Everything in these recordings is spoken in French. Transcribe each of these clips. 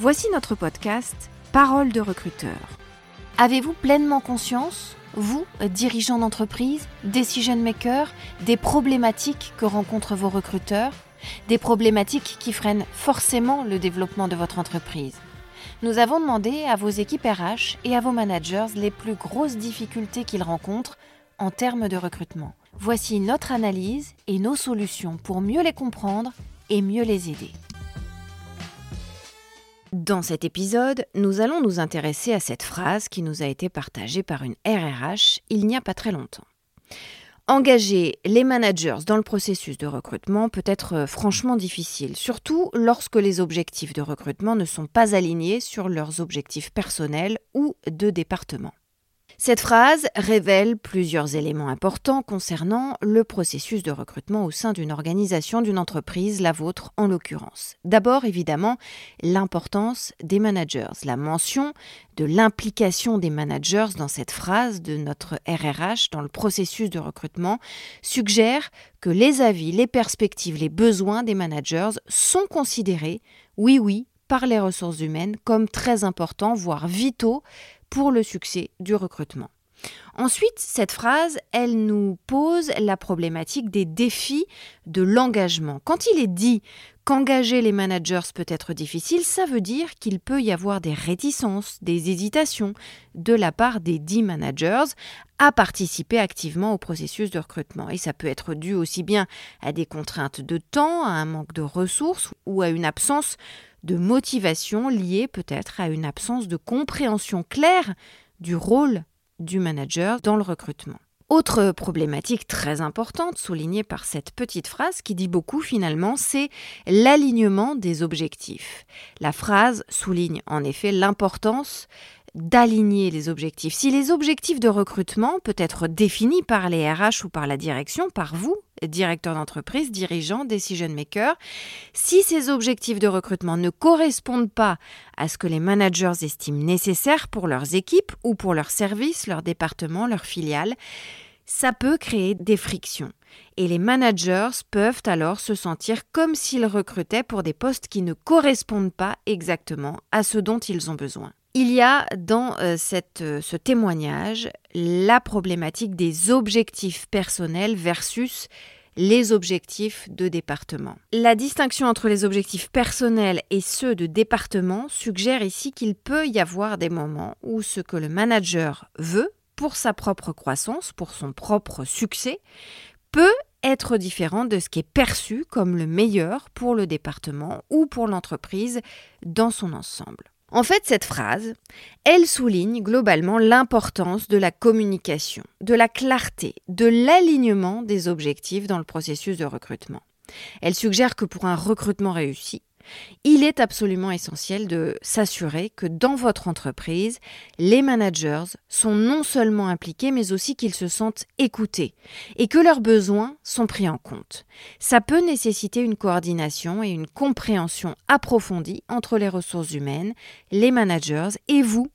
voici notre podcast Parole de recruteur. Avez-vous pleinement conscience, vous, dirigeants d'entreprise, decision makers, des problématiques que rencontrent vos recruteurs des problématiques qui freinent forcément le développement de votre entreprise? Nous avons demandé à vos équipes RH et à vos managers les plus grosses difficultés qu'ils rencontrent en termes de recrutement. Voici notre analyse et nos solutions pour mieux les comprendre et mieux les aider. Dans cet épisode, nous allons nous intéresser à cette phrase qui nous a été partagée par une RRH il n'y a pas très longtemps. Engager les managers dans le processus de recrutement peut être euh, franchement difficile, surtout lorsque les objectifs de recrutement ne sont pas alignés sur leurs objectifs personnels ou de département. Cette phrase révèle plusieurs éléments importants concernant le processus de recrutement au sein d'une organisation, d'une entreprise, la vôtre en l'occurrence. D'abord, évidemment, l'importance des managers, la mention de l'implication des managers dans cette phrase de notre RRH dans le processus de recrutement suggère que les avis, les perspectives, les besoins des managers sont considérés, oui oui, par les ressources humaines comme très importants, voire vitaux pour le succès du recrutement. Ensuite, cette phrase, elle nous pose la problématique des défis de l'engagement. Quand il est dit qu'engager les managers peut être difficile, ça veut dire qu'il peut y avoir des réticences, des hésitations de la part des dix managers à participer activement au processus de recrutement. Et ça peut être dû aussi bien à des contraintes de temps, à un manque de ressources ou à une absence de motivation liée peut-être à une absence de compréhension claire du rôle du manager dans le recrutement. Autre problématique très importante soulignée par cette petite phrase qui dit beaucoup finalement, c'est l'alignement des objectifs. La phrase souligne en effet l'importance d'aligner les objectifs. Si les objectifs de recrutement peuvent être définis par les RH ou par la direction, par vous, directeur d'entreprise, dirigeant, decision maker, si ces objectifs de recrutement ne correspondent pas à ce que les managers estiment nécessaire pour leurs équipes ou pour leurs services, leurs départements, leurs filiales, ça peut créer des frictions. Et les managers peuvent alors se sentir comme s'ils recrutaient pour des postes qui ne correspondent pas exactement à ce dont ils ont besoin. Il y a dans euh, euh, ce témoignage la problématique des objectifs personnels versus les objectifs de département. La distinction entre les objectifs personnels et ceux de département suggère ici qu'il peut y avoir des moments où ce que le manager veut pour sa propre croissance, pour son propre succès, peut être différent de ce qui est perçu comme le meilleur pour le département ou pour l'entreprise dans son ensemble. En fait, cette phrase, elle souligne globalement l'importance de la communication, de la clarté, de l'alignement des objectifs dans le processus de recrutement. Elle suggère que pour un recrutement réussi, il est absolument essentiel de s'assurer que dans votre entreprise, les managers sont non seulement impliqués, mais aussi qu'ils se sentent écoutés et que leurs besoins sont pris en compte. Ça peut nécessiter une coordination et une compréhension approfondie entre les ressources humaines, les managers et vous,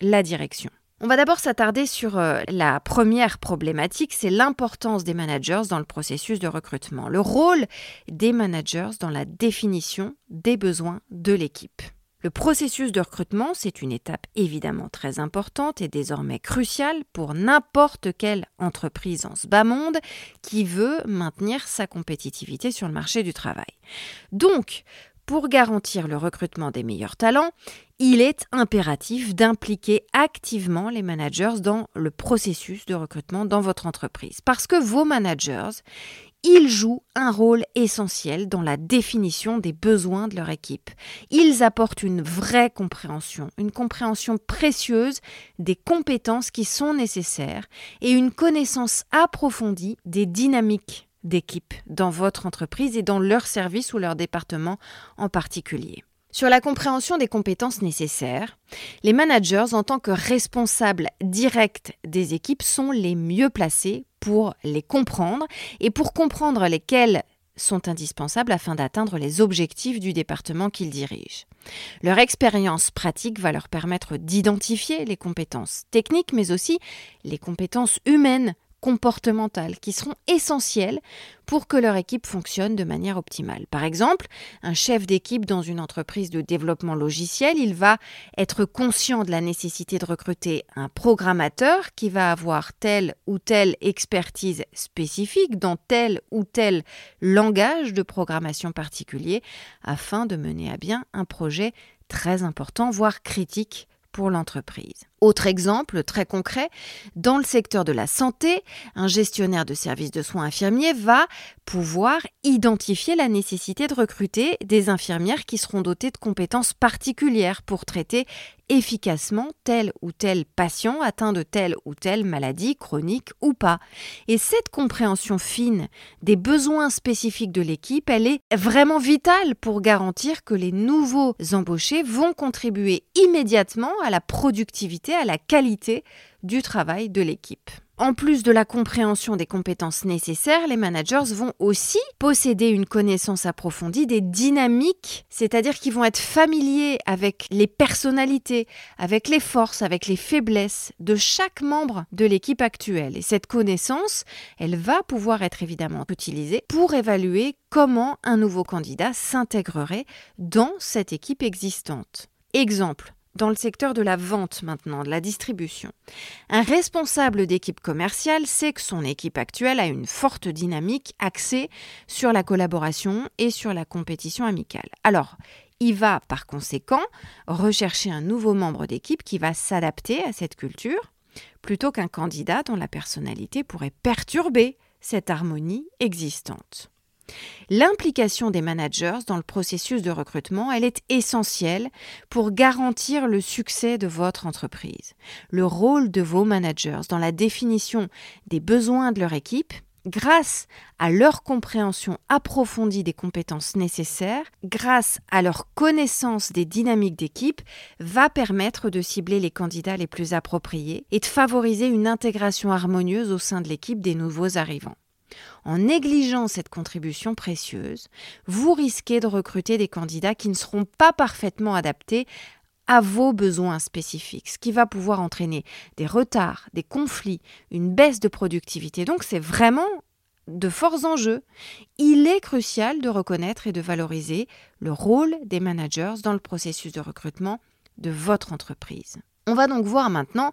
la direction. On va d'abord s'attarder sur euh, la première problématique, c'est l'importance des managers dans le processus de recrutement, le rôle des managers dans la définition des besoins de l'équipe. Le processus de recrutement, c'est une étape évidemment très importante et désormais cruciale pour n'importe quelle entreprise en ce bas monde qui veut maintenir sa compétitivité sur le marché du travail. Donc, pour garantir le recrutement des meilleurs talents, il est impératif d'impliquer activement les managers dans le processus de recrutement dans votre entreprise. Parce que vos managers, ils jouent un rôle essentiel dans la définition des besoins de leur équipe. Ils apportent une vraie compréhension, une compréhension précieuse des compétences qui sont nécessaires et une connaissance approfondie des dynamiques d'équipe dans votre entreprise et dans leur service ou leur département en particulier. Sur la compréhension des compétences nécessaires, les managers en tant que responsables directs des équipes sont les mieux placés pour les comprendre et pour comprendre lesquelles sont indispensables afin d'atteindre les objectifs du département qu'ils dirigent. Leur expérience pratique va leur permettre d'identifier les compétences techniques, mais aussi les compétences humaines comportementales qui seront essentielles pour que leur équipe fonctionne de manière optimale. Par exemple, un chef d'équipe dans une entreprise de développement logiciel, il va être conscient de la nécessité de recruter un programmateur qui va avoir telle ou telle expertise spécifique dans tel ou tel langage de programmation particulier afin de mener à bien un projet très important, voire critique pour l'entreprise. Autre exemple très concret, dans le secteur de la santé, un gestionnaire de services de soins infirmiers va pouvoir identifier la nécessité de recruter des infirmières qui seront dotées de compétences particulières pour traiter efficacement tel ou tel patient atteint de telle ou telle maladie chronique ou pas. Et cette compréhension fine des besoins spécifiques de l'équipe, elle est vraiment vitale pour garantir que les nouveaux embauchés vont contribuer immédiatement à la productivité, à la qualité du travail de l'équipe. En plus de la compréhension des compétences nécessaires, les managers vont aussi posséder une connaissance approfondie des dynamiques, c'est-à-dire qu'ils vont être familiers avec les personnalités, avec les forces, avec les faiblesses de chaque membre de l'équipe actuelle. Et cette connaissance, elle va pouvoir être évidemment utilisée pour évaluer comment un nouveau candidat s'intégrerait dans cette équipe existante. Exemple, dans le secteur de la vente maintenant, de la distribution. Un responsable d'équipe commerciale sait que son équipe actuelle a une forte dynamique axée sur la collaboration et sur la compétition amicale. Alors, il va par conséquent rechercher un nouveau membre d'équipe qui va s'adapter à cette culture, plutôt qu'un candidat dont la personnalité pourrait perturber cette harmonie existante. L'implication des managers dans le processus de recrutement, elle est essentielle pour garantir le succès de votre entreprise. Le rôle de vos managers dans la définition des besoins de leur équipe, grâce à leur compréhension approfondie des compétences nécessaires, grâce à leur connaissance des dynamiques d'équipe, va permettre de cibler les candidats les plus appropriés et de favoriser une intégration harmonieuse au sein de l'équipe des nouveaux arrivants. En négligeant cette contribution précieuse, vous risquez de recruter des candidats qui ne seront pas parfaitement adaptés à vos besoins spécifiques, ce qui va pouvoir entraîner des retards, des conflits, une baisse de productivité. Donc c'est vraiment de forts enjeux. Il est crucial de reconnaître et de valoriser le rôle des managers dans le processus de recrutement de votre entreprise. On va donc voir maintenant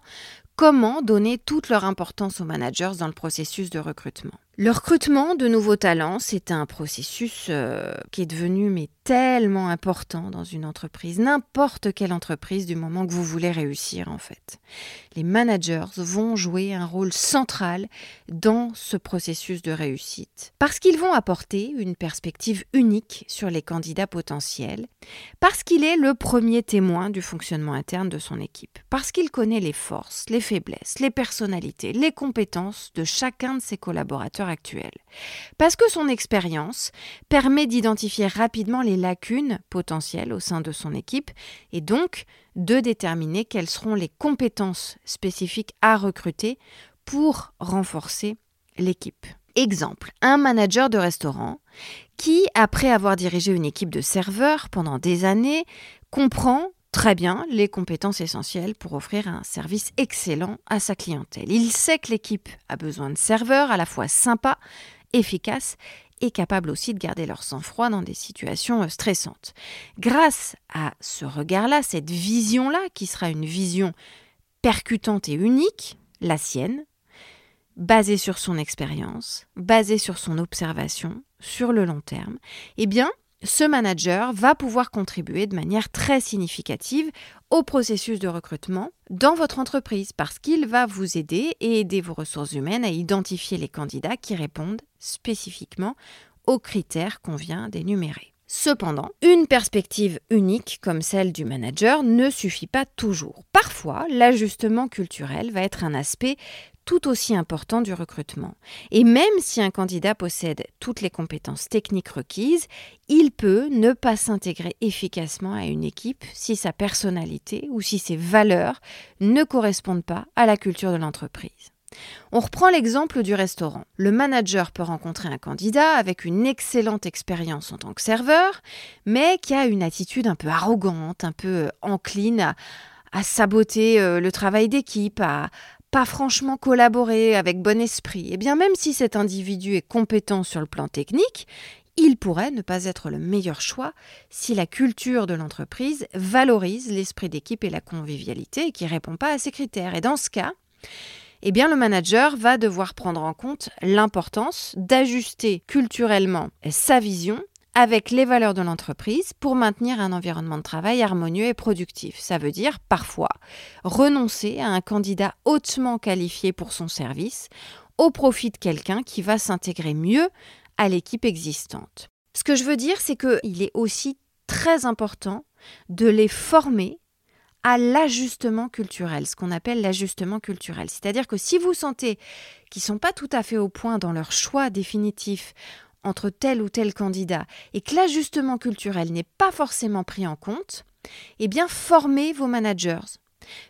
comment donner toute leur importance aux managers dans le processus de recrutement. Le recrutement de nouveaux talents, c'est un processus euh, qui est devenu mais tellement important dans une entreprise, n'importe quelle entreprise du moment que vous voulez réussir en fait. Les managers vont jouer un rôle central dans ce processus de réussite parce qu'ils vont apporter une perspective unique sur les candidats potentiels, parce qu'il est le premier témoin du fonctionnement interne de son équipe, parce qu'il connaît les forces, les faiblesses, les personnalités, les compétences de chacun de ses collaborateurs actuels, parce que son expérience permet d'identifier rapidement les lacunes potentielles au sein de son équipe et donc de déterminer quelles seront les compétences spécifiques à recruter pour renforcer l'équipe. Exemple, un manager de restaurant qui, après avoir dirigé une équipe de serveurs pendant des années, comprend très bien les compétences essentielles pour offrir un service excellent à sa clientèle. Il sait que l'équipe a besoin de serveurs à la fois sympas, efficaces et capables aussi de garder leur sang-froid dans des situations euh, stressantes. Grâce à ce regard-là, cette vision-là, qui sera une vision percutante et unique, la sienne, basée sur son expérience, basée sur son observation, sur le long terme, eh bien, ce manager va pouvoir contribuer de manière très significative au processus de recrutement dans votre entreprise parce qu'il va vous aider et aider vos ressources humaines à identifier les candidats qui répondent spécifiquement aux critères qu'on vient d'énumérer. Cependant, une perspective unique comme celle du manager ne suffit pas toujours. Parfois, l'ajustement culturel va être un aspect tout aussi important du recrutement. Et même si un candidat possède toutes les compétences techniques requises, il peut ne pas s'intégrer efficacement à une équipe si sa personnalité ou si ses valeurs ne correspondent pas à la culture de l'entreprise. On reprend l'exemple du restaurant. Le manager peut rencontrer un candidat avec une excellente expérience en tant que serveur, mais qui a une attitude un peu arrogante, un peu encline à, saboter euh, le travail d'équipe, à pas franchement collaborer avec bon esprit. Et eh bien même si cet individu est compétent sur le plan technique, il pourrait ne pas être le meilleur choix si la culture de l'entreprise valorise l'esprit d'équipe et la convivialité qui ne répond pas à ces critères. Et dans ce cas, eh bien le manager va devoir prendre en compte l'importance d'ajuster culturellement sa vision avec les valeurs de l'entreprise pour maintenir un environnement de travail harmonieux et productif. Ça veut dire parfois renoncer à un candidat hautement qualifié pour son service au profit de quelqu'un qui va s'intégrer mieux à l'équipe existante. Ce que je veux dire, c'est qu'il est aussi très important de les former à l'ajustement culturel, ce qu'on appelle l'ajustement culturel. C'est-à-dire que si vous sentez qu'ils ne sont pas tout à fait au point dans leur choix définitif entre tel ou tel candidat et que l'ajustement culturel n'est pas forcément pris en compte, eh bien formez vos managers.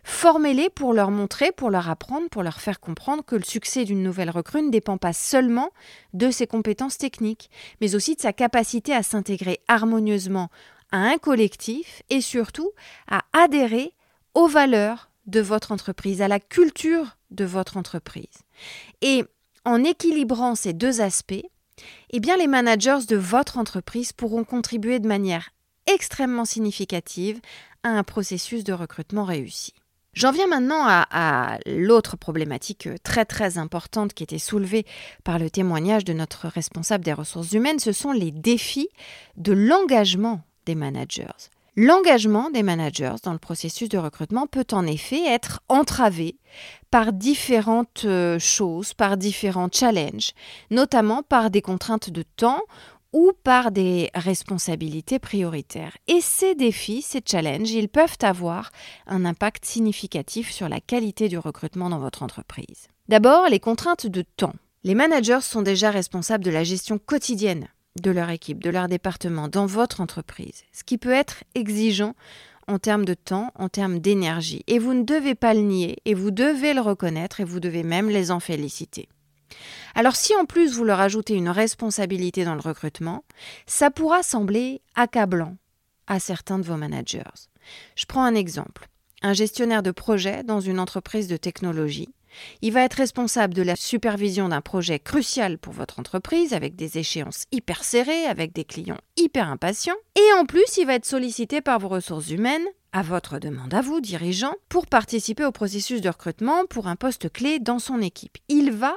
Formez-les pour leur montrer, pour leur apprendre, pour leur faire comprendre que le succès d'une nouvelle recrue ne dépend pas seulement de ses compétences techniques, mais aussi de sa capacité à s'intégrer harmonieusement à un collectif et surtout à adhérer aux valeurs de votre entreprise, à la culture de votre entreprise. Et en équilibrant ces deux aspects, eh bien les managers de votre entreprise pourront contribuer de manière extrêmement significative à un processus de recrutement réussi. J'en viens maintenant à, l'autre problématique très très importante qui était soulevée par le témoignage de notre responsable des ressources humaines, ce sont les défis de l'engagement des managers. L'engagement des managers dans le processus de recrutement peut en effet être entravé par différentes euh, choses, par différents challenges, notamment par des contraintes de temps ou par des responsabilités prioritaires. Et ces défis, ces challenges, ils peuvent avoir un impact significatif sur la qualité du recrutement dans votre entreprise. D'abord, les contraintes de temps. Les managers sont déjà responsables de la gestion quotidienne de leur équipe, de leur département, dans votre entreprise, ce qui peut être exigeant en termes de temps, en termes d'énergie. Et vous ne devez pas le nier, et vous devez le reconnaître, et vous devez même les en féliciter. Alors si en plus vous leur ajoutez une responsabilité dans le recrutement, ça pourra sembler accablant à certains de vos managers. Je prends un exemple. Un gestionnaire de projet dans une entreprise de technologie il va être responsable de la supervision d'un projet crucial pour votre entreprise, avec des échéances hyper serrées, avec des clients hyper impatients. Et en plus, il va être sollicité par vos ressources humaines, à votre demande à vous, dirigeant, pour participer au processus de recrutement pour un poste clé dans son équipe. Il va,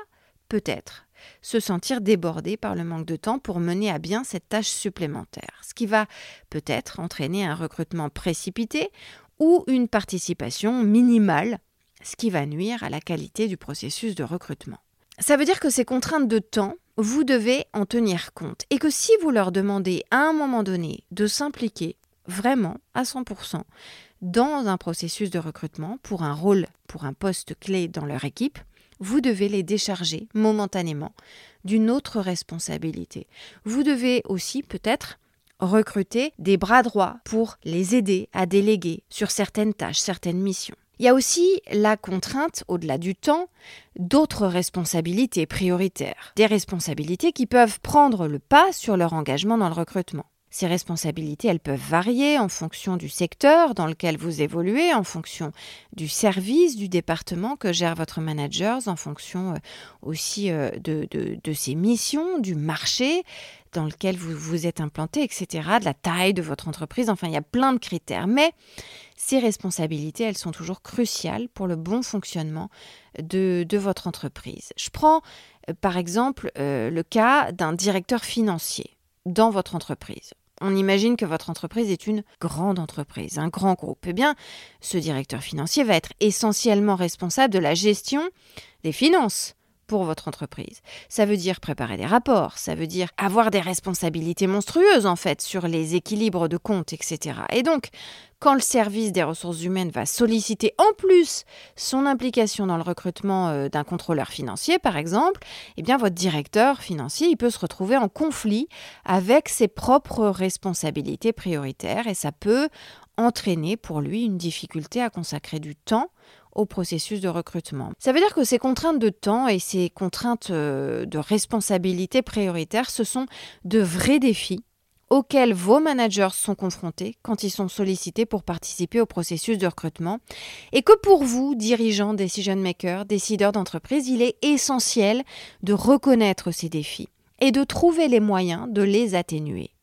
peut-être, se sentir débordé par le manque de temps pour mener à bien cette tâche supplémentaire, ce qui va peut-être entraîner un recrutement précipité ou une participation minimale ce qui va nuire à la qualité du processus de recrutement. Ça veut dire que ces contraintes de temps, vous devez en tenir compte et que si vous leur demandez à un moment donné de s'impliquer vraiment à 100% dans un processus de recrutement pour un rôle, pour un poste clé dans leur équipe, vous devez les décharger momentanément d'une autre responsabilité. Vous devez aussi peut-être recruter des bras droits pour les aider à déléguer sur certaines tâches, certaines missions. Il y a aussi la contrainte, au-delà du temps, d'autres responsabilités prioritaires. Des responsabilités qui peuvent prendre le pas sur leur engagement dans le recrutement. Ces responsabilités, elles peuvent varier en fonction du secteur dans lequel vous évoluez, en fonction du service, du département que gère votre manager, en fonction euh, aussi euh, de, de ses missions, du marché dans lequel vous vous êtes implanté, etc., de la taille de votre entreprise. Enfin, il y a plein de critères. Mais ces responsabilités, elles sont toujours cruciales pour le bon fonctionnement de, votre entreprise. Je prends euh, par exemple le cas d'un directeur financier dans votre entreprise on imagine que votre entreprise est une grande entreprise, un grand groupe. Eh bien, ce directeur financier va être essentiellement responsable de la gestion des finances pour votre entreprise. Ça veut dire préparer des rapports, ça veut dire avoir des responsabilités monstrueuses en fait sur les équilibres de compte, etc. Et donc, quand le service des ressources humaines va solliciter en plus son implication dans le recrutement euh, d'un contrôleur financier, par exemple, eh bien votre directeur financier, il peut se retrouver en conflit avec ses propres responsabilités prioritaires et ça peut entraîner pour lui une difficulté à consacrer du temps au processus de recrutement. Ça veut dire que ces contraintes de temps et ces contraintes euh, de responsabilité prioritaire, ce sont de vrais défis auxquels vos managers sont confrontés quand ils sont sollicités pour participer au processus de recrutement et que pour vous, dirigeants, decision makers, décideurs d'entreprise, il est essentiel de reconnaître ces défis et de trouver les moyens de les atténuer.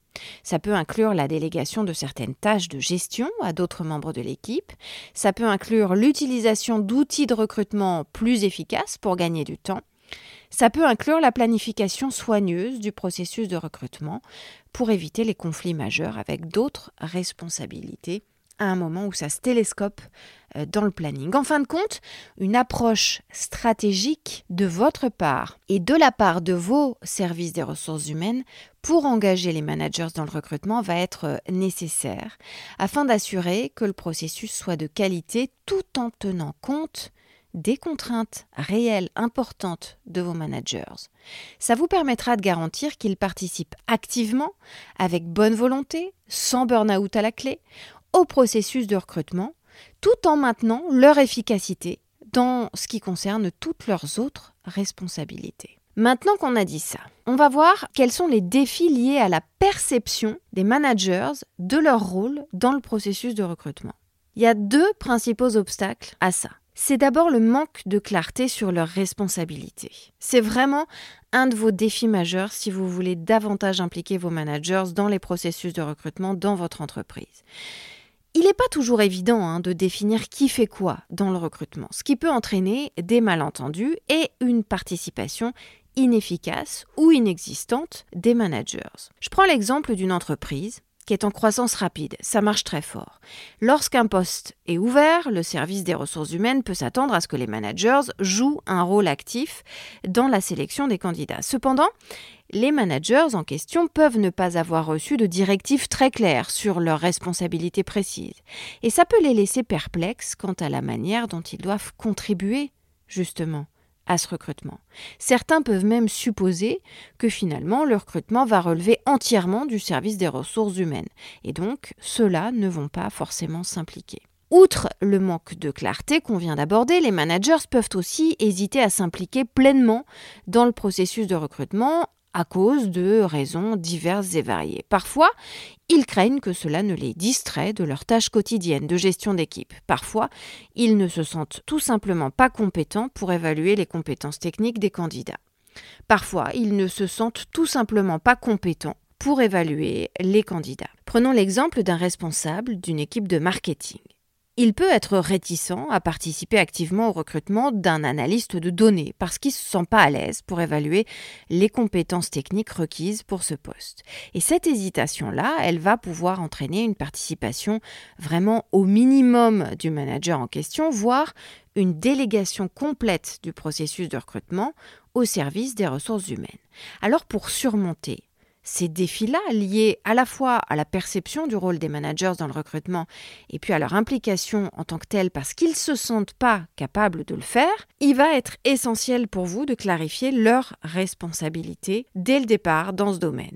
Ça peut inclure la délégation de certaines tâches de gestion à d'autres membres de l'équipe. Ça peut inclure l'utilisation d'outils de recrutement plus efficaces pour gagner du temps. Ça peut inclure la planification soigneuse du processus de recrutement pour éviter les conflits majeurs avec d'autres responsabilités à un moment où ça se télescope euh, dans le planning. En fin de compte, une approche stratégique de votre part et de la part de vos services des ressources humaines pour engager les managers dans le recrutement va être euh, nécessaire afin d'assurer que le processus soit de qualité tout en tenant compte des contraintes réelles importantes de vos managers. Ça vous permettra de garantir qu'ils participent activement, avec bonne volonté, sans burn-out à la clé, au processus de recrutement, tout en maintenant leur efficacité dans ce qui concerne toutes leurs autres responsabilités. Maintenant qu'on a dit ça, on va voir quels sont les défis liés à la perception des managers de leur rôle dans le processus de recrutement. Il y a deux principaux obstacles à ça. C'est d'abord le manque de clarté sur leurs responsabilités. C'est vraiment un de vos défis majeurs si vous voulez davantage impliquer vos managers dans les processus de recrutement dans votre entreprise. Il n'est pas toujours évident hein, de définir qui fait quoi dans le recrutement, ce qui peut entraîner des malentendus et une participation inefficace ou inexistante des managers. Je prends l'exemple d'une entreprise qui est en croissance rapide. Ça marche très fort. Lorsqu'un poste est ouvert, le service des ressources humaines peut s'attendre à ce que les managers jouent un rôle actif dans la sélection des candidats. Cependant, les managers en question peuvent ne pas avoir reçu de directives très claires sur leurs responsabilités précises. Et ça peut les laisser perplexes quant à la manière dont ils doivent contribuer, justement, à ce recrutement. Certains peuvent même supposer que finalement le recrutement va relever entièrement du service des ressources humaines, et donc ceux-là ne vont pas forcément s'impliquer. Outre le manque de clarté qu'on vient d'aborder, les managers peuvent aussi hésiter à s'impliquer pleinement dans le processus de recrutement à cause de raisons diverses et variées. Parfois, ils craignent que cela ne les distrait de leurs tâches quotidiennes de gestion d'équipe. Parfois, ils ne se sentent tout simplement pas compétents pour évaluer les compétences techniques des candidats. Parfois, ils ne se sentent tout simplement pas compétents pour évaluer les candidats. Prenons l'exemple d'un responsable d'une équipe de marketing il peut être réticent à participer activement au recrutement d'un analyste de données parce qu'il ne se sent pas à l'aise pour évaluer les compétences techniques requises pour ce poste. Et cette hésitation-là, elle va pouvoir entraîner une participation vraiment au minimum du manager en question, voire une délégation complète du processus de recrutement au service des ressources humaines. Alors pour surmonter ces défis-là, liés à la fois à la perception du rôle des managers dans le recrutement et puis à leur implication en tant que telle parce qu'ils ne se sentent pas capables de le faire, il va être essentiel pour vous de clarifier leurs responsabilités dès le départ dans ce domaine.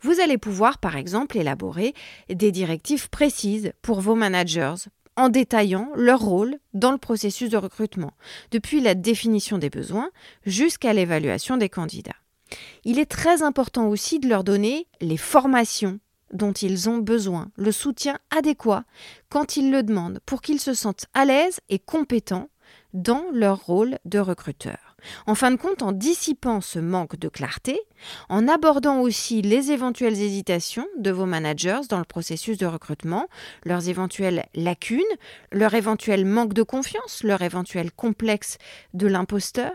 Vous allez pouvoir par exemple élaborer des directives précises pour vos managers en détaillant leur rôle dans le processus de recrutement, depuis la définition des besoins jusqu'à l'évaluation des candidats. Il est très important aussi de leur donner les formations dont ils ont besoin, le soutien adéquat quand ils le demandent, pour qu'ils se sentent à l'aise et compétents dans leur rôle de recruteur. En fin de compte, en dissipant ce manque de clarté, en abordant aussi les éventuelles hésitations de vos managers dans le processus de recrutement, leurs éventuelles lacunes, leur éventuel manque de confiance, leur éventuel complexe de l'imposteur,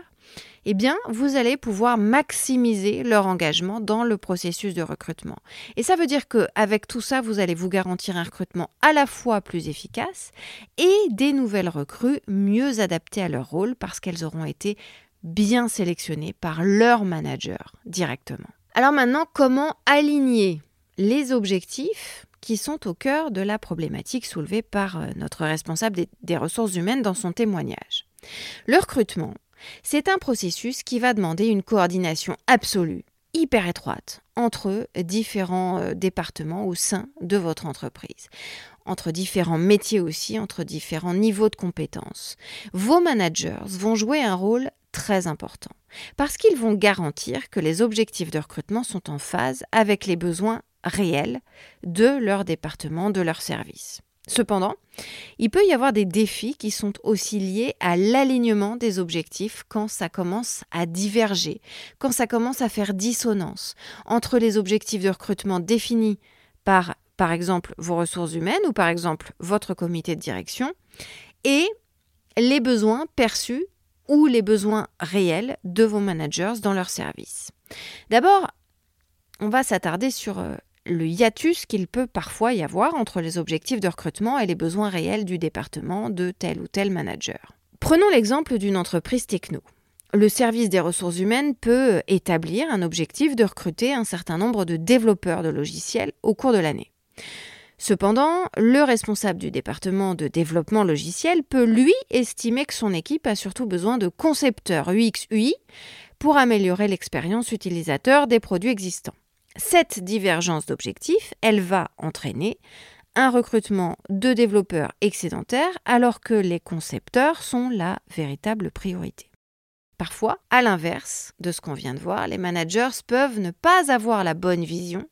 eh bien, vous allez pouvoir maximiser leur engagement dans le processus de recrutement. Et ça veut dire qu'avec tout ça, vous allez vous garantir un recrutement à la fois plus efficace et des nouvelles recrues mieux adaptées à leur rôle parce qu'elles auront été bien sélectionnés par leur manager directement. Alors maintenant, comment aligner les objectifs qui sont au cœur de la problématique soulevée par euh, notre responsable des, ressources humaines dans son témoignage? Le recrutement, c'est un processus qui va demander une coordination absolue, hyper étroite, entre différents euh, départements au sein de votre entreprise entre différents métiers aussi, entre différents niveaux de compétences. Vos managers vont jouer un rôle très important parce qu'ils vont garantir que les objectifs de recrutement sont en phase avec les besoins réels de leur département, de leur service. Cependant, il peut y avoir des défis qui sont aussi liés à l'alignement des objectifs quand ça commence à diverger, quand ça commence à faire dissonance entre les objectifs de recrutement définis par, par exemple, vos ressources humaines ou par exemple votre comité de direction et les besoins perçus ou les besoins réels de vos managers dans leur service. D'abord, on va s'attarder sur euh, le hiatus qu'il peut parfois y avoir entre les objectifs de recrutement et les besoins réels du département de tel ou tel manager. Prenons l'exemple d'une entreprise techno. Le service des ressources humaines peut établir un objectif de recruter un certain nombre de développeurs de logiciels au cours de l'année. Cependant, le responsable du département de développement logiciel peut lui estimer que son équipe a surtout besoin de concepteurs UX-UI pour améliorer l'expérience utilisateur des produits existants. Cette divergence d'objectifs, elle va entraîner un recrutement de développeurs excédentaires alors que les concepteurs sont la véritable priorité. Parfois, à l'inverse de ce qu'on vient de voir, les managers peuvent ne pas avoir la bonne vision,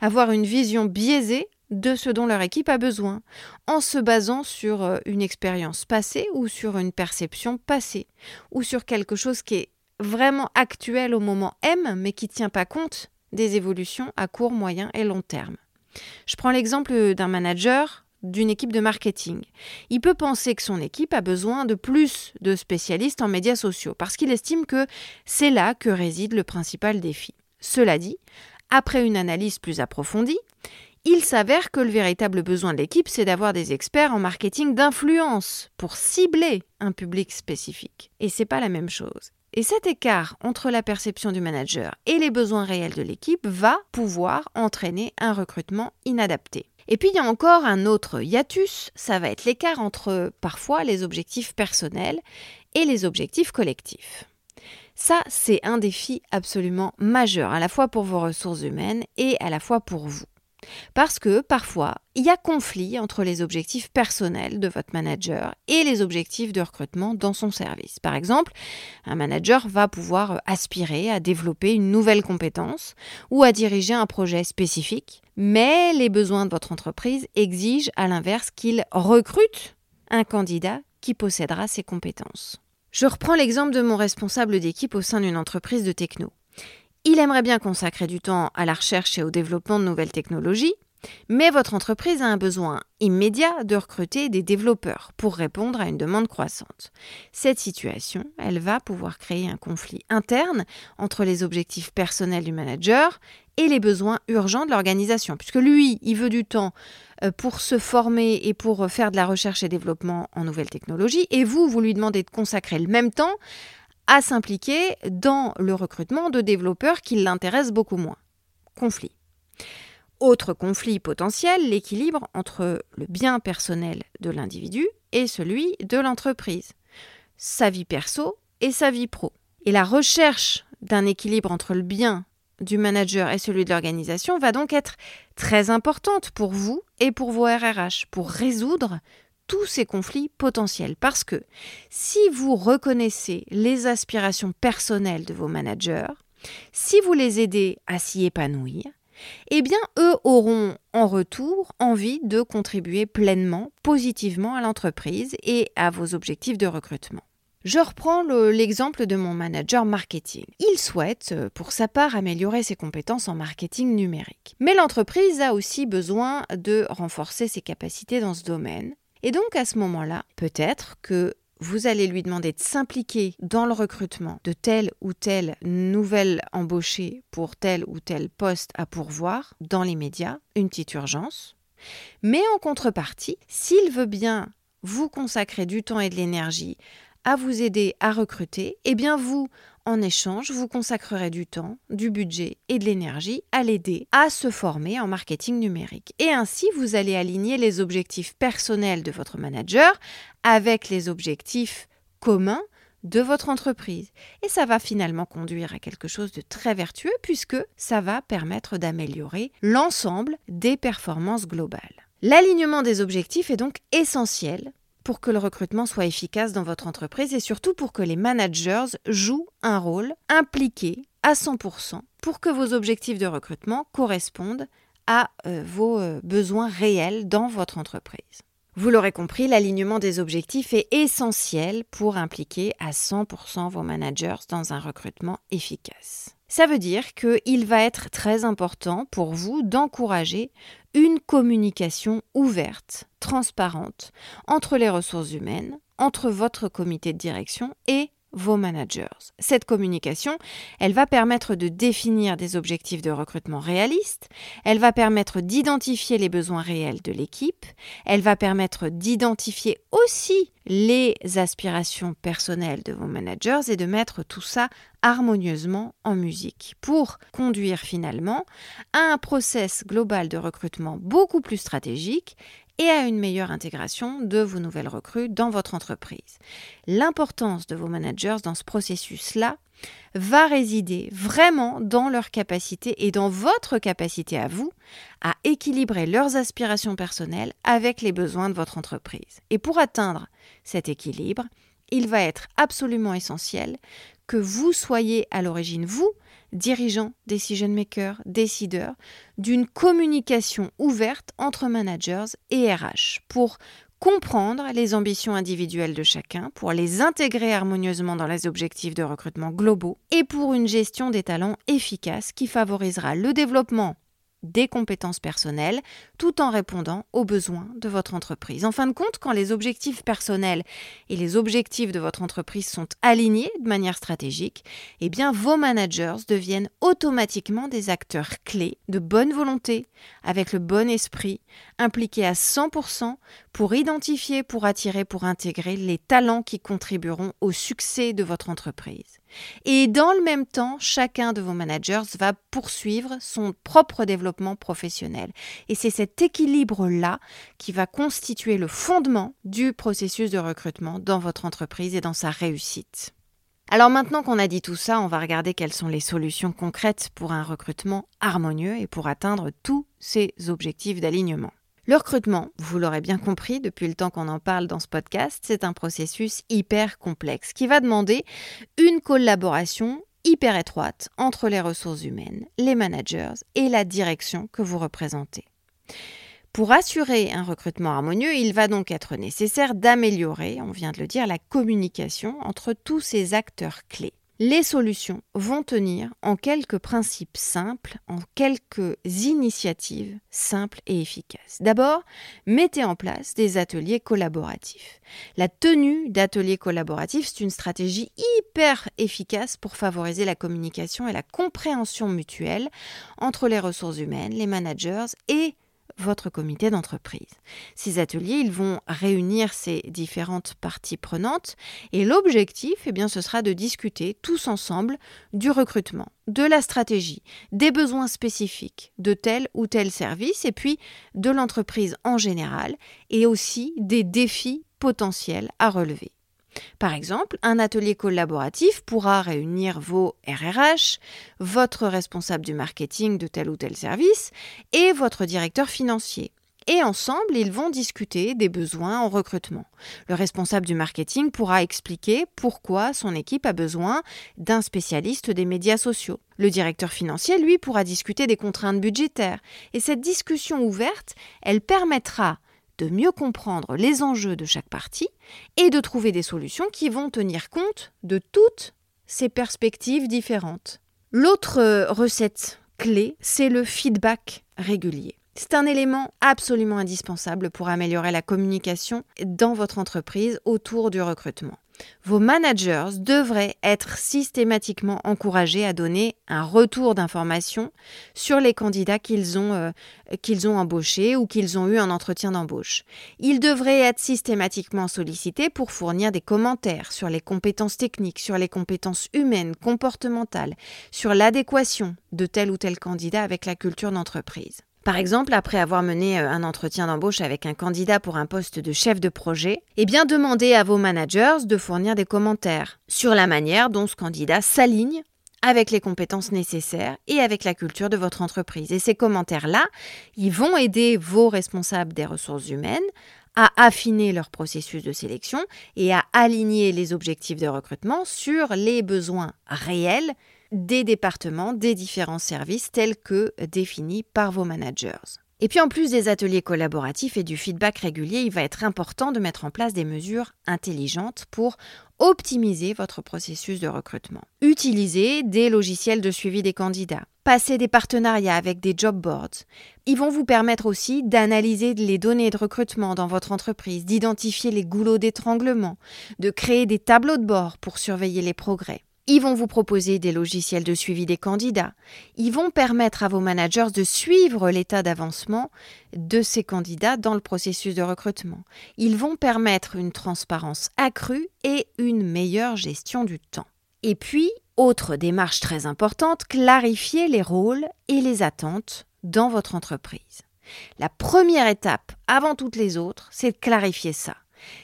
avoir une vision biaisée de ce dont leur équipe a besoin, en se basant sur euh, une expérience passée ou sur une perception passée, ou sur quelque chose qui est vraiment actuel au moment M, mais qui ne tient pas compte des évolutions à court, moyen et long terme. Je prends l'exemple d'un manager d'une équipe de marketing. Il peut penser que son équipe a besoin de plus de spécialistes en médias sociaux parce qu'il estime que c'est là que réside le principal défi. Cela dit, après une analyse plus approfondie, il s'avère que le véritable besoin de l'équipe, c'est d'avoir des experts en marketing d'influence pour cibler un public spécifique. Et c'est pas la même chose. Et cet écart entre la perception du manager et les besoins réels de l'équipe va pouvoir entraîner un recrutement inadapté. Et puis il y a encore un autre hiatus, ça va être l'écart entre parfois les objectifs personnels et les objectifs collectifs. Ça, c'est un défi absolument majeur, à la fois pour vos ressources humaines et à la fois pour vous. Parce que parfois, il y a conflit entre les objectifs personnels de votre manager et les objectifs de recrutement dans son service. Par exemple, un manager va pouvoir aspirer à développer une nouvelle compétence ou à diriger un projet spécifique, mais les besoins de votre entreprise exigent à l'inverse qu'il recrute un candidat qui possédera ces compétences. Je reprends l'exemple de mon responsable d'équipe au sein d'une entreprise de techno. Il aimerait bien consacrer du temps à la recherche et au développement de nouvelles technologies, mais votre entreprise a un besoin immédiat de recruter des développeurs pour répondre à une demande croissante. Cette situation, elle va pouvoir créer un conflit interne entre les objectifs personnels du manager et les besoins urgents de l'organisation, puisque lui, il veut du temps euh, pour se former et pour faire de la recherche et développement en nouvelles technologies, et vous, vous lui demandez de consacrer le même temps à s'impliquer dans le recrutement de développeurs qui l'intéressent beaucoup moins. Conflit. Autre conflit potentiel, l'équilibre entre le bien personnel de l'individu et celui de l'entreprise, sa vie perso et sa vie pro. Et la recherche d'un équilibre entre le bien du manager et celui de l'organisation va donc être très importante pour vous et pour vos RRH pour résoudre tous ces conflits potentiels. Parce que si vous reconnaissez les aspirations personnelles de vos managers, si vous les aidez à s'y épanouir, eh bien, eux auront en retour envie de contribuer pleinement, positivement à l'entreprise et à vos objectifs de recrutement. Je reprends l'exemple de mon manager marketing. Il souhaite, euh, pour sa part, améliorer ses compétences en marketing numérique. Mais l'entreprise a aussi besoin de renforcer ses capacités dans ce domaine. Et donc à ce moment-là, peut-être que vous allez lui demander de s'impliquer dans le recrutement de telle ou telle nouvelle embauchée pour tel ou tel poste à pourvoir dans les médias, une petite urgence. Mais en contrepartie, s'il veut bien vous consacrer du temps et de l'énergie à vous aider à recruter, eh bien vous, en échange, vous consacrerez du temps, du budget et de l'énergie à l'aider à se former en marketing numérique. Et ainsi, vous allez aligner les objectifs personnels de votre manager avec les objectifs communs de votre entreprise. Et ça va finalement conduire à quelque chose de très vertueux puisque ça va permettre d'améliorer l'ensemble des performances globales. L'alignement des objectifs est donc essentiel pour que le recrutement soit efficace dans votre entreprise et surtout pour que les managers jouent un rôle impliqué à 100% pour que vos objectifs de recrutement correspondent à euh, vos euh, besoins réels dans votre entreprise. Vous l'aurez compris, l'alignement des objectifs est essentiel pour impliquer à 100% vos managers dans un recrutement efficace. Ça veut dire qu'il va être très important pour vous d'encourager une communication ouverte, transparente, entre les ressources humaines, entre votre comité de direction et vos managers. Cette communication, elle va permettre de définir des objectifs de recrutement réalistes, elle va permettre d'identifier les besoins réels de l'équipe, elle va permettre d'identifier aussi les aspirations personnelles de vos managers et de mettre tout ça harmonieusement en musique pour conduire finalement à un process global de recrutement beaucoup plus stratégique et à une meilleure intégration de vos nouvelles recrues dans votre entreprise. L'importance de vos managers dans ce processus-là va résider vraiment dans leur capacité et dans votre capacité à vous à équilibrer leurs aspirations personnelles avec les besoins de votre entreprise. Et pour atteindre cet équilibre, il va être absolument essentiel que vous soyez à l'origine, vous, dirigeants, decision makers, décideurs, d'une communication ouverte entre managers et RH pour comprendre les ambitions individuelles de chacun, pour les intégrer harmonieusement dans les objectifs de recrutement globaux et pour une gestion des talents efficace qui favorisera le développement des compétences personnelles tout en répondant aux besoins de votre entreprise. En fin de compte, quand les objectifs personnels et les objectifs de votre entreprise sont alignés de manière stratégique, eh bien vos managers deviennent automatiquement des acteurs clés de bonne volonté, avec le bon esprit, impliqués à 100% pour identifier, pour attirer, pour intégrer les talents qui contribueront au succès de votre entreprise. Et dans le même temps, chacun de vos managers va poursuivre son propre développement professionnel. Et c'est cet équilibre-là qui va constituer le fondement du processus de recrutement dans votre entreprise et dans sa réussite. Alors maintenant qu'on a dit tout ça, on va regarder quelles sont les solutions concrètes pour un recrutement harmonieux et pour atteindre tous ces objectifs d'alignement. Le recrutement, vous l'aurez bien compris depuis le temps qu'on en parle dans ce podcast, c'est un processus hyper complexe qui va demander une collaboration hyper étroite entre les ressources humaines, les managers et la direction que vous représentez. Pour assurer un recrutement harmonieux, il va donc être nécessaire d'améliorer, on vient de le dire, la communication entre tous ces acteurs clés. Les solutions vont tenir en quelques principes simples, en quelques initiatives simples et efficaces. D'abord, mettez en place des ateliers collaboratifs. La tenue d'ateliers collaboratifs, c'est une stratégie hyper efficace pour favoriser la communication et la compréhension mutuelle entre les ressources humaines, les managers et votre comité d'entreprise. Ces ateliers, ils vont réunir ces différentes parties prenantes et l'objectif, eh bien, ce sera de discuter tous ensemble du recrutement, de la stratégie, des besoins spécifiques de tel ou tel service et puis de l'entreprise en général et aussi des défis potentiels à relever. Par exemple, un atelier collaboratif pourra réunir vos RRH, votre responsable du marketing de tel ou tel service et votre directeur financier. Et ensemble, ils vont discuter des besoins en recrutement. Le responsable du marketing pourra expliquer pourquoi son équipe a besoin d'un spécialiste des médias sociaux. Le directeur financier, lui, pourra discuter des contraintes budgétaires. Et cette discussion ouverte, elle permettra de mieux comprendre les enjeux de chaque partie et de trouver des solutions qui vont tenir compte de toutes ces perspectives différentes. L'autre euh, recette clé, c'est le feedback régulier. C'est un élément absolument indispensable pour améliorer la communication dans votre entreprise autour du recrutement. vos managers devraient être systématiquement encouragés à donner un retour d'information sur les candidats qu'ils ont, euh, ont embauchés ou qu'ils ont eu un entretien d'embauche. Ils devraient être systématiquement sollicités pour fournir des commentaires sur les compétences techniques, sur les compétences humaines, comportementales, sur l'adéquation de tel ou tel candidat avec la culture d'entreprise. Par exemple, après avoir mené euh, un entretien d'embauche avec un candidat pour un poste de chef de projet, eh bien demandez à vos managers de fournir des commentaires sur la manière dont ce candidat s'aligne avec les compétences nécessaires et avec la culture de votre entreprise. Et ces commentaires-là, ils vont aider vos responsables des ressources humaines à affiner leur processus de sélection et à aligner les objectifs de recrutement sur les besoins réels des départements, des différents services tels que définis par vos managers. Et puis en plus des ateliers collaboratifs et du feedback régulier, il va être important de mettre en place des mesures intelligentes pour optimiser votre processus de recrutement. Utilisez des logiciels de suivi des candidats. Passez des partenariats avec des job boards. Ils vont vous permettre aussi d'analyser les données de recrutement dans votre entreprise, d'identifier les goulots d'étranglement, de créer des tableaux de bord pour surveiller les progrès. Ils vont vous proposer des logiciels de suivi des candidats. Ils vont permettre à vos managers de suivre l'état d'avancement de ces candidats dans le processus de recrutement. Ils vont permettre une transparence accrue et une meilleure gestion du temps. Et puis, autre démarche très importante, clarifier les rôles et les attentes dans votre entreprise. La première étape, avant toutes les autres, c'est de clarifier ça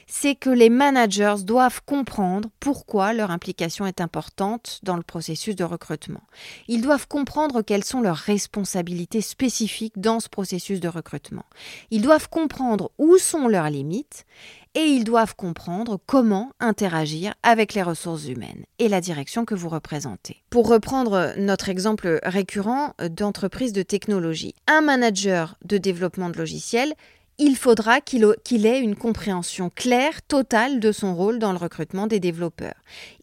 c'est que les managers doivent comprendre pourquoi leur implication est importante dans le processus de recrutement. Ils doivent comprendre quelles sont leurs responsabilités spécifiques dans ce processus de recrutement. Ils doivent comprendre où sont leurs limites et ils doivent comprendre comment interagir avec les ressources humaines et la direction que vous représentez. Pour reprendre notre exemple récurrent d'entreprise de technologie, un manager de développement de logiciels il faudra qu'il ait une compréhension claire, totale de son rôle dans le recrutement des développeurs.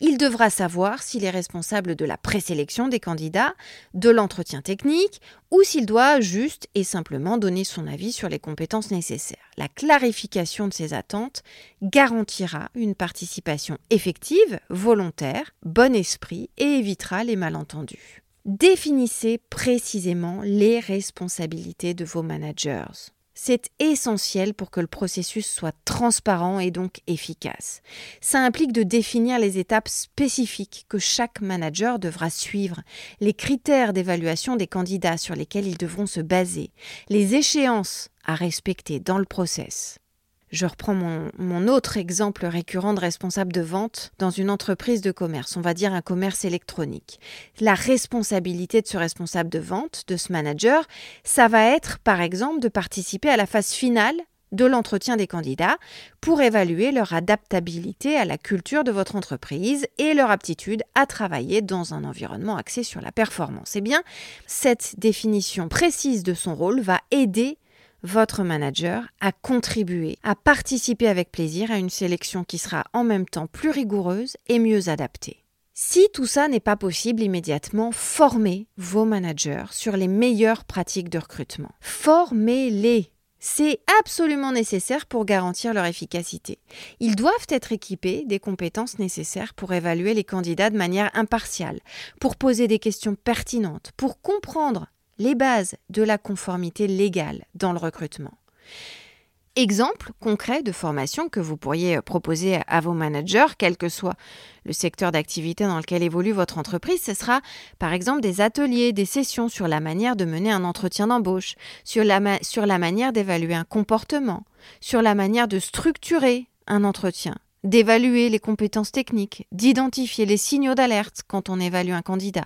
Il devra savoir s'il est responsable de la présélection des candidats, de l'entretien technique, ou s'il doit juste et simplement donner son avis sur les compétences nécessaires. La clarification de ces attentes garantira une participation effective, volontaire, bon esprit et évitera les malentendus. Définissez précisément les responsabilités de vos managers. C'est essentiel pour que le processus soit transparent et donc efficace. Ça implique de définir les étapes spécifiques que chaque manager devra suivre, les critères d'évaluation des candidats sur lesquels ils devront se baser, les échéances à respecter dans le process. Je reprends mon, autre exemple récurrent de responsable de vente dans une entreprise de commerce, on va dire un commerce électronique. La responsabilité de ce responsable de vente, de ce manager, ça va être par exemple de participer à la phase finale de l'entretien des candidats pour évaluer leur adaptabilité à la culture de votre entreprise et leur aptitude à travailler dans un environnement axé sur la performance. Eh bien, cette définition précise de son rôle va aider votre manager à contribuer, à participer avec plaisir à une sélection qui sera en même temps plus rigoureuse et mieux adaptée. Si tout ça n'est pas possible immédiatement, formez vos managers sur les meilleures pratiques de recrutement. Formez-les. C'est absolument nécessaire pour garantir leur efficacité. Ils doivent être équipés des compétences nécessaires pour évaluer les candidats de manière impartiale, pour poser des questions pertinentes, pour comprendre les bases de la conformité légale dans le recrutement. Exemple concret de formation que vous pourriez proposer à vos managers, quel que soit le secteur d'activité dans lequel évolue votre entreprise, ce sera par exemple des ateliers, des sessions sur la manière de mener un entretien d'embauche, sur la, sur la manière d'évaluer un comportement, sur la manière de structurer un entretien, d'évaluer les compétences techniques, d'identifier les signaux d'alerte quand on évalue un candidat.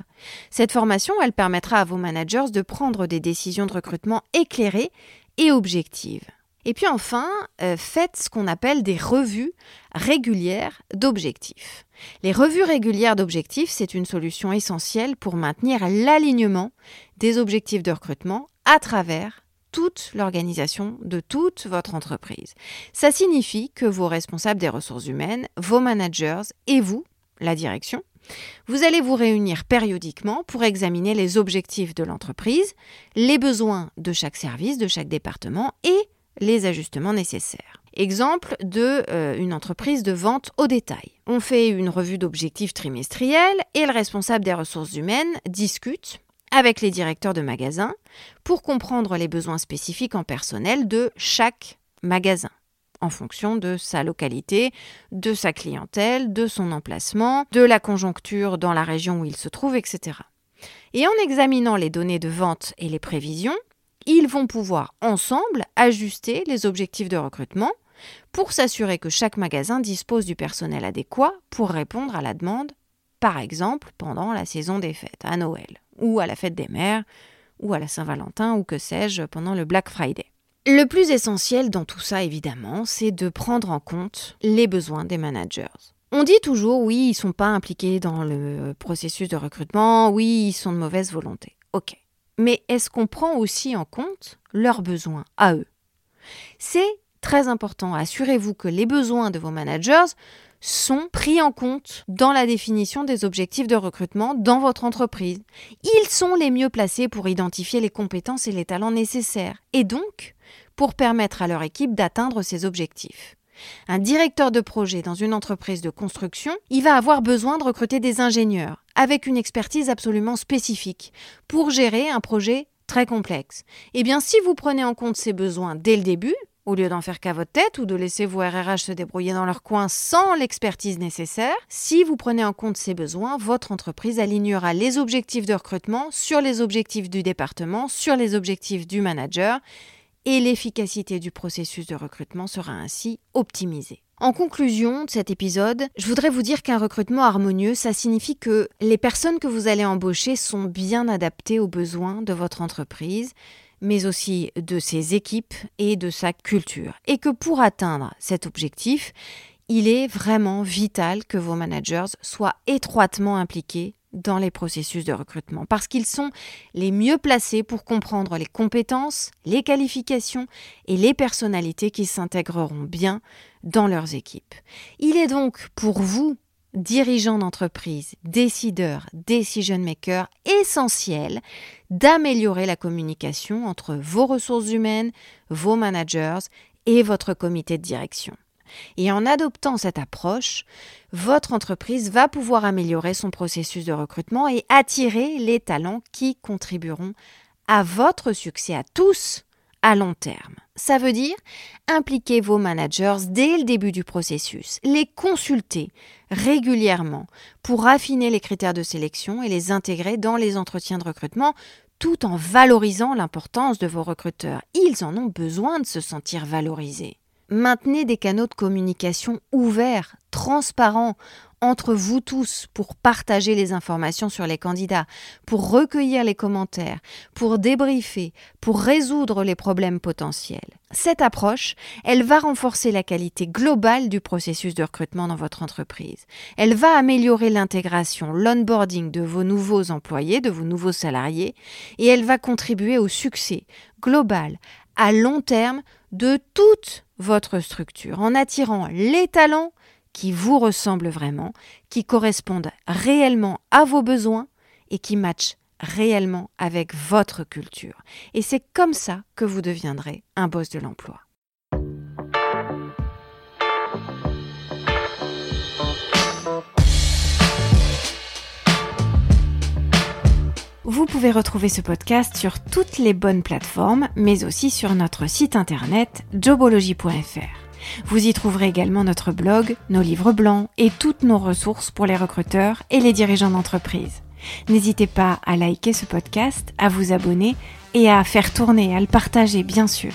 Cette formation, elle permettra à vos managers de prendre des décisions de recrutement éclairées et objectives. Et puis enfin, euh, faites ce qu'on appelle des revues régulières d'objectifs. Les revues régulières d'objectifs, c'est une solution essentielle pour maintenir l'alignement des objectifs de recrutement à travers toute l'organisation de toute votre entreprise. Ça signifie que vos responsables des ressources humaines, vos managers et vous, la direction, vous allez vous réunir périodiquement pour examiner les objectifs de l'entreprise, les besoins de chaque service, de chaque département et les ajustements nécessaires. Exemple de euh, une entreprise de vente au détail. On fait une revue d'objectifs trimestriels et le responsable des ressources humaines discute avec les directeurs de magasins pour comprendre les besoins spécifiques en personnel de chaque magasin en fonction de sa localité, de sa clientèle, de son emplacement, de la conjoncture dans la région où il se trouve, etc. Et en examinant les données de vente et les prévisions, ils vont pouvoir ensemble ajuster les objectifs de recrutement pour s'assurer que chaque magasin dispose du personnel adéquat pour répondre à la demande, par exemple pendant la saison des fêtes, à Noël, ou à la fête des mères, ou à la Saint-Valentin, ou que sais-je, pendant le Black Friday. Le plus essentiel dans tout ça, évidemment, c'est de prendre en compte les besoins des managers. On dit toujours, oui, ils ne sont pas impliqués dans le processus de recrutement, oui, ils sont de mauvaise volonté. Ok. Mais est-ce qu'on prend aussi en compte leurs besoins à eux? C'est très important. Assurez-vous que les besoins de vos managers sont pris en compte dans la définition des objectifs de recrutement dans votre entreprise. Ils sont les mieux placés pour identifier les compétences et les talents nécessaires et donc pour permettre à leur équipe d'atteindre ces objectifs. Un directeur de projet dans une entreprise de construction, il va avoir besoin de recruter des ingénieurs avec une expertise absolument spécifique pour gérer un projet très complexe. Eh bien, si vous prenez en compte ces besoins dès le début, au lieu d'en faire qu'à votre tête ou de laisser vos RRH se débrouiller dans leur coin sans l'expertise nécessaire, si vous prenez en compte ces besoins, votre entreprise alignera les objectifs de recrutement sur les objectifs du département, sur les objectifs du manager, et l'efficacité du processus de recrutement sera ainsi optimisée. En conclusion de cet épisode, je voudrais vous dire qu'un recrutement harmonieux, ça signifie que les personnes que vous allez embaucher sont bien adaptées aux besoins de votre entreprise mais aussi de ses équipes et de sa culture. Et que pour atteindre cet objectif, il est vraiment vital que vos managers soient étroitement impliqués dans les processus de recrutement parce qu'ils sont les mieux placés pour comprendre les compétences, les qualifications et les personnalités qui s'intégreront bien dans leurs équipes. Il est donc pour vous, dirigeants d'entreprise, décideurs, decision makers, essentiel d'améliorer la communication entre vos ressources humaines, vos managers et votre comité de direction. Et en adoptant cette approche, votre entreprise va pouvoir améliorer son processus de recrutement et attirer les talents qui contribueront à votre succès à tous à long terme. Ça veut dire impliquer vos managers dès le début du processus, les consulter régulièrement pour affiner les critères de sélection et les intégrer dans les entretiens de recrutement tout en valorisant l'importance de vos recruteurs. Ils en ont besoin de se sentir valorisés. Maintenez des canaux de communication ouverts, transparents, entre vous tous pour partager les informations sur les candidats, pour recueillir les commentaires, pour débriefer, pour résoudre les problèmes potentiels. Cette approche, elle va renforcer la qualité globale du processus de recrutement dans votre entreprise. Elle va améliorer l'intégration, l'onboarding de vos nouveaux employés, de vos nouveaux salariés, et elle va contribuer au succès global, à long terme, de toute votre structure, en attirant les talents qui vous ressemblent vraiment, qui correspondent réellement à vos besoins et qui matchent réellement avec votre culture. Et c'est comme ça que vous deviendrez un boss de l'emploi. Vous pouvez retrouver ce podcast sur toutes les bonnes plateformes, mais aussi sur notre site internet jobology.fr. Vous y trouverez également notre blog, nos livres blancs et toutes nos ressources pour les recruteurs et les dirigeants d'entreprise. N'hésitez pas à liker ce podcast, à vous abonner et à faire tourner, à le partager bien sûr.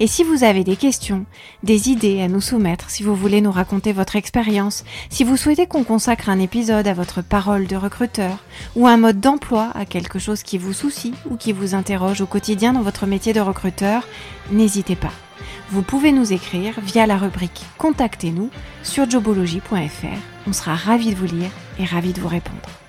Et si vous avez des questions, des idées à nous soumettre, si vous voulez nous raconter votre expérience, si vous souhaitez qu'on consacre un épisode à votre parole de recruteur ou un mode d'emploi à quelque chose qui vous soucie ou qui vous interroge au quotidien dans votre métier de recruteur, n'hésitez pas vous pouvez nous écrire via la rubrique Contactez-nous sur jobology.fr. On sera ravis de vous lire et ravis de vous répondre.